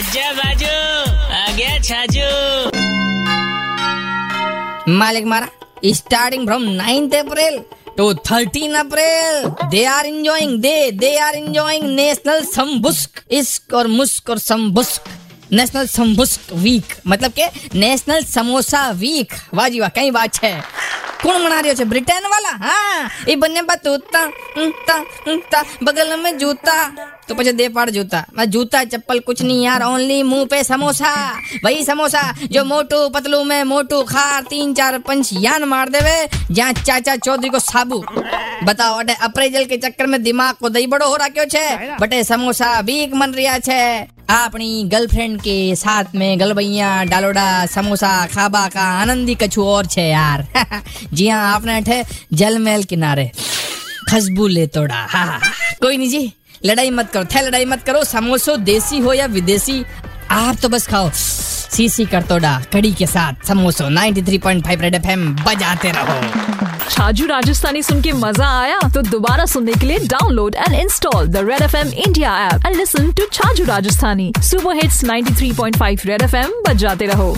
आजा बाजू आ गया छाजू। मालिक मारा starting from 9th April to 13 April they are enjoying they they are enjoying national सम्बुस्क इश्क और मुस्क और सम्बुस्क नेशनल सम्बुस्क वीक मतलब के नेशनल समोसा वीक वाह जी वाह, कई बात है। कौन बना रही हो ब्रिटेन वाला? हाँ। ये बनने पर तूता उता, उता, बगल में जूता। तो पचे दे पाड़ जूता। मैं जूता चप्पल कुछ नहीं यार ओनली मुँह पे समोसा। वही समोसा जो मोटू पतलू में मोटू खार तीन चार पंच यान मार देवे जहाँ चाचा चौधरी को साबू। बताओ अटे अप्रेजल के चक्कर में दिमाग को दही बड़ो हो रहा क्यों छे बटे समोसा भीख मन रिया छे। अपनी गर्लफ्रेंड के साथ में गलबैया, डालोडा, समोसा, खाबा का आनंदी कछु और छे यार। जी हाँ आपने अठे जल महल किनारे। खसबू ले तोड़ा। हाँ हाँ। कोई नहीं जी, लड़ाई मत करो। थे लड़ाई मत करो, समोसो देसी हो या विदेशी, आप तो बस खाओ। सीसी कर तोड़ा, कड़ी के साथ, समोसो 93.5 रेड एफएम बजाते रहो। छाजू राजस्थानी सुन के मज़ा आया? तो दोबारा सुनने के लिए download and install the red F M India app and listen to Chhaju Rajasthani. Super hits 93.5 red F M बजाते रहो।